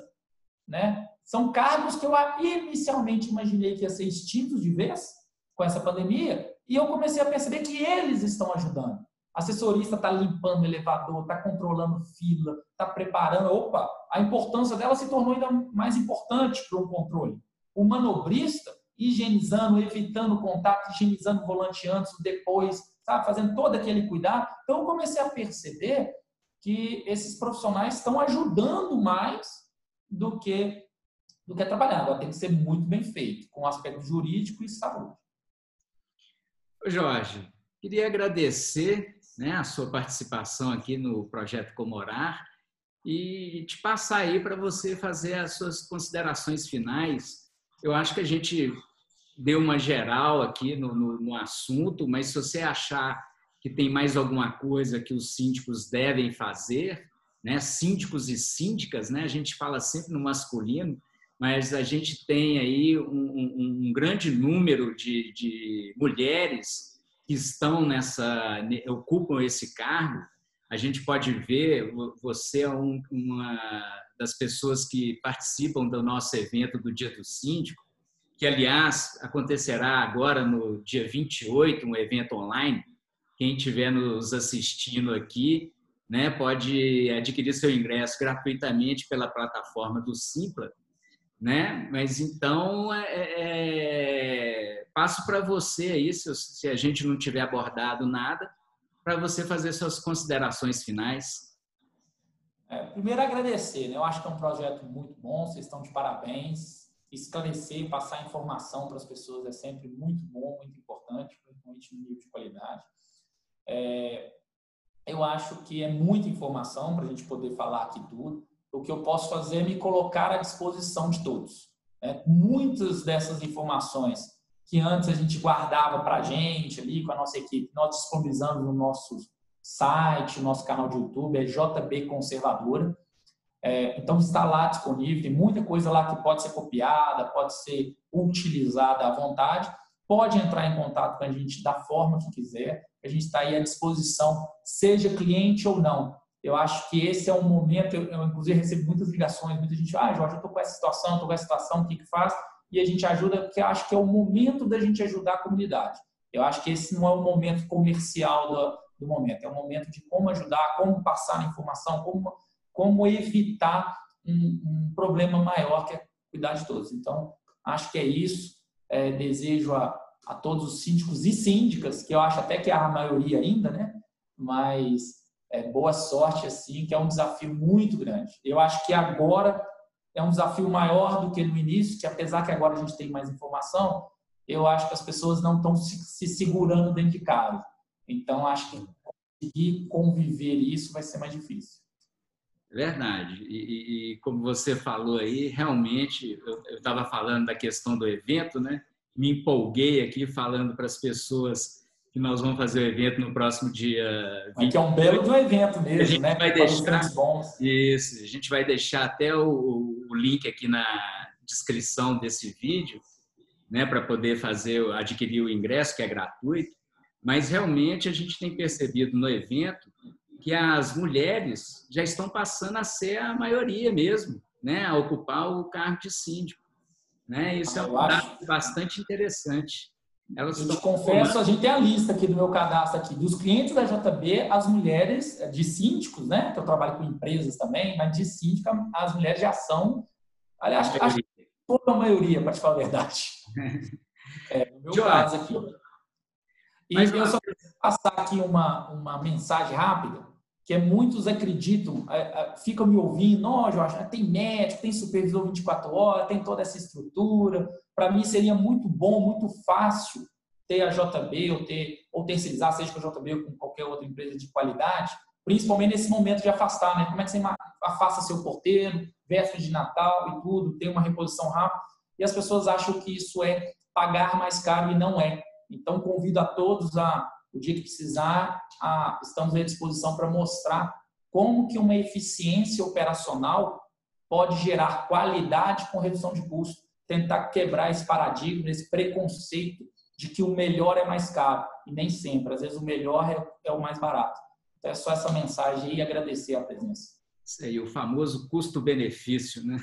né? São cargos que eu inicialmente imaginei que ia ser extintos de vez, com essa pandemia e eu comecei a perceber que eles estão ajudando. Assessorista está limpando o elevador, está controlando fila, está preparando. Opa, a importância dela se tornou ainda mais importante para o controle. O manobrista higienizando, evitando contato, higienizando o volante antes, depois, sabe, fazendo todo aquele cuidado. Então eu comecei a perceber que esses profissionais estão ajudando mais do que do que trabalhar. Agora tem que ser muito bem feito, com aspecto jurídico e saúde. Jorge, queria agradecer né, a sua participação aqui no Projeto Comorar e te passar aí para você fazer as suas considerações finais. Eu acho que a gente deu uma geral aqui no, no, no assunto, mas se você achar que tem mais alguma coisa que os síndicos devem fazer, né? síndicos e síndicas, né? a gente fala sempre no masculino, mas a gente tem aí um, um, um grande número de, de, mulheres que estão nessa, ocupam esse cargo. A gente pode ver, você é um, uma das pessoas que participam do nosso evento do Dia do Síndico, que, aliás, acontecerá agora no dia 28, um evento online. Quem estiver nos assistindo aqui, né, pode adquirir seu ingresso gratuitamente pela plataforma do Simpla né? Mas então é, é, é passo para você aí, se, se a gente não tiver abordado nada, para você fazer suas considerações finais. É, primeiro agradecer, né? Eu acho que é um projeto muito bom, vocês estão de parabéns. Esclarecer, passar informação para as pessoas é sempre muito bom, muito importante, principalmente no nível de qualidade. É, eu acho que é muita informação para a gente poder falar aqui tudo o que eu posso fazer é me colocar à disposição de todos. Né? Muitas dessas informações que antes a gente guardava para a gente ali com a nossa equipe, nós disponibilizamos no nosso site, no nosso canal de YouTube, é JB Conservadora. É, então está lá disponível, tem muita coisa lá que pode ser copiada, pode ser utilizada à vontade. Pode entrar em contato com a gente da forma que quiser, a gente está aí à disposição, seja cliente ou não. Eu acho que esse é um momento, eu, eu inclusive recebo muitas ligações, muita gente, ah, Jorge, eu estou com essa situação, estou com essa situação, o que que faz? E a gente ajuda, porque acho que é o momento da gente ajudar a comunidade. Eu acho que esse não é o momento comercial do, do momento, é o momento de como ajudar, como passar a informação, como, como evitar um, um problema maior que é cuidar de todos. Então, acho que é isso. É, desejo a, a todos os síndicos e síndicas, que eu acho até que é a maioria ainda, né? Mas é, boa sorte, assim, que é um desafio muito grande. Eu acho que agora é um desafio maior do que no início, que apesar que agora a gente tem mais informação, eu acho que as pessoas não estão se, se segurando dentro de casa. Então, acho que conseguir conviver isso vai ser mais difícil. Verdade. E, e, como você falou aí, realmente, eu estava falando da questão do evento, né? Me empolguei aqui falando para as pessoas que nós vamos fazer o evento no próximo dia 20. Que é um belo um evento mesmo, a gente né? Vai deixar, isso, a gente vai deixar até o, o link aqui na descrição desse vídeo, né, para poder fazer adquirir o ingresso, que é gratuito. Mas realmente a gente tem percebido no evento que as mulheres já estão passando a ser a maioria mesmo, né, a ocupar o cargo de síndico. Né? Isso é um dado bastante interessante. Elas eu te confesso, a gente tem a lista aqui do meu cadastro aqui, dos clientes da JB, as mulheres de síndicos, né? Que eu trabalho com empresas também, mas de síndica, as mulheres já são, aliás, acho, acho que toda a maioria, para te falar a verdade. É, no meu Jorge, caso aqui. E mas, eu só passar aqui uma, uma mensagem rápida, que é muitos acreditam, ficam me ouvindo, oh, Jorge, tem médico, tem supervisor 24 horas, tem toda essa estrutura. Para mim seria muito bom, muito fácil ter a JB ou ter, ou terceirizar, seja com a JB ou com qualquer outra empresa de qualidade, principalmente nesse momento de afastar, né? Como é que você afasta seu porteiro, véspera de Natal e tudo, tem uma reposição rápida, e as pessoas acham que isso é pagar mais caro e não é. Então, convido a todos a, o dia que precisar, a, estamos à disposição para mostrar como que uma eficiência operacional pode gerar qualidade com redução de custo, tentar quebrar esse paradigma, esse preconceito de que o melhor é mais caro, e nem sempre, às vezes o melhor é, é o mais barato. Então, é só essa mensagem e agradecer a presença. Isso aí, o famoso custo-benefício, né?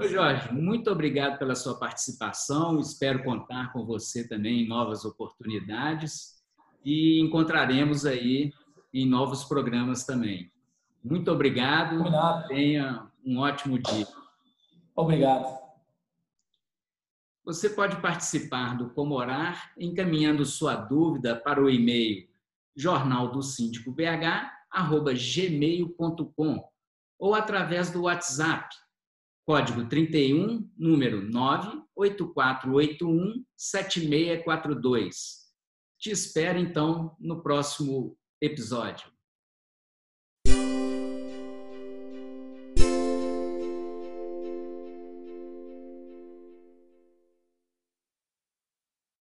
Ô Jorge, muito obrigado pela sua participação. Espero contar com você também em novas oportunidades e encontraremos aí em novos programas também. Muito obrigado. Combinado. Tenha um ótimo dia. Obrigado. Você pode participar do Comorar encaminhando sua dúvida para o e-mail jornaldosíndicobh@gmail.com ou através do WhatsApp código 31, número 98481 7642. Te espero então no próximo episódio.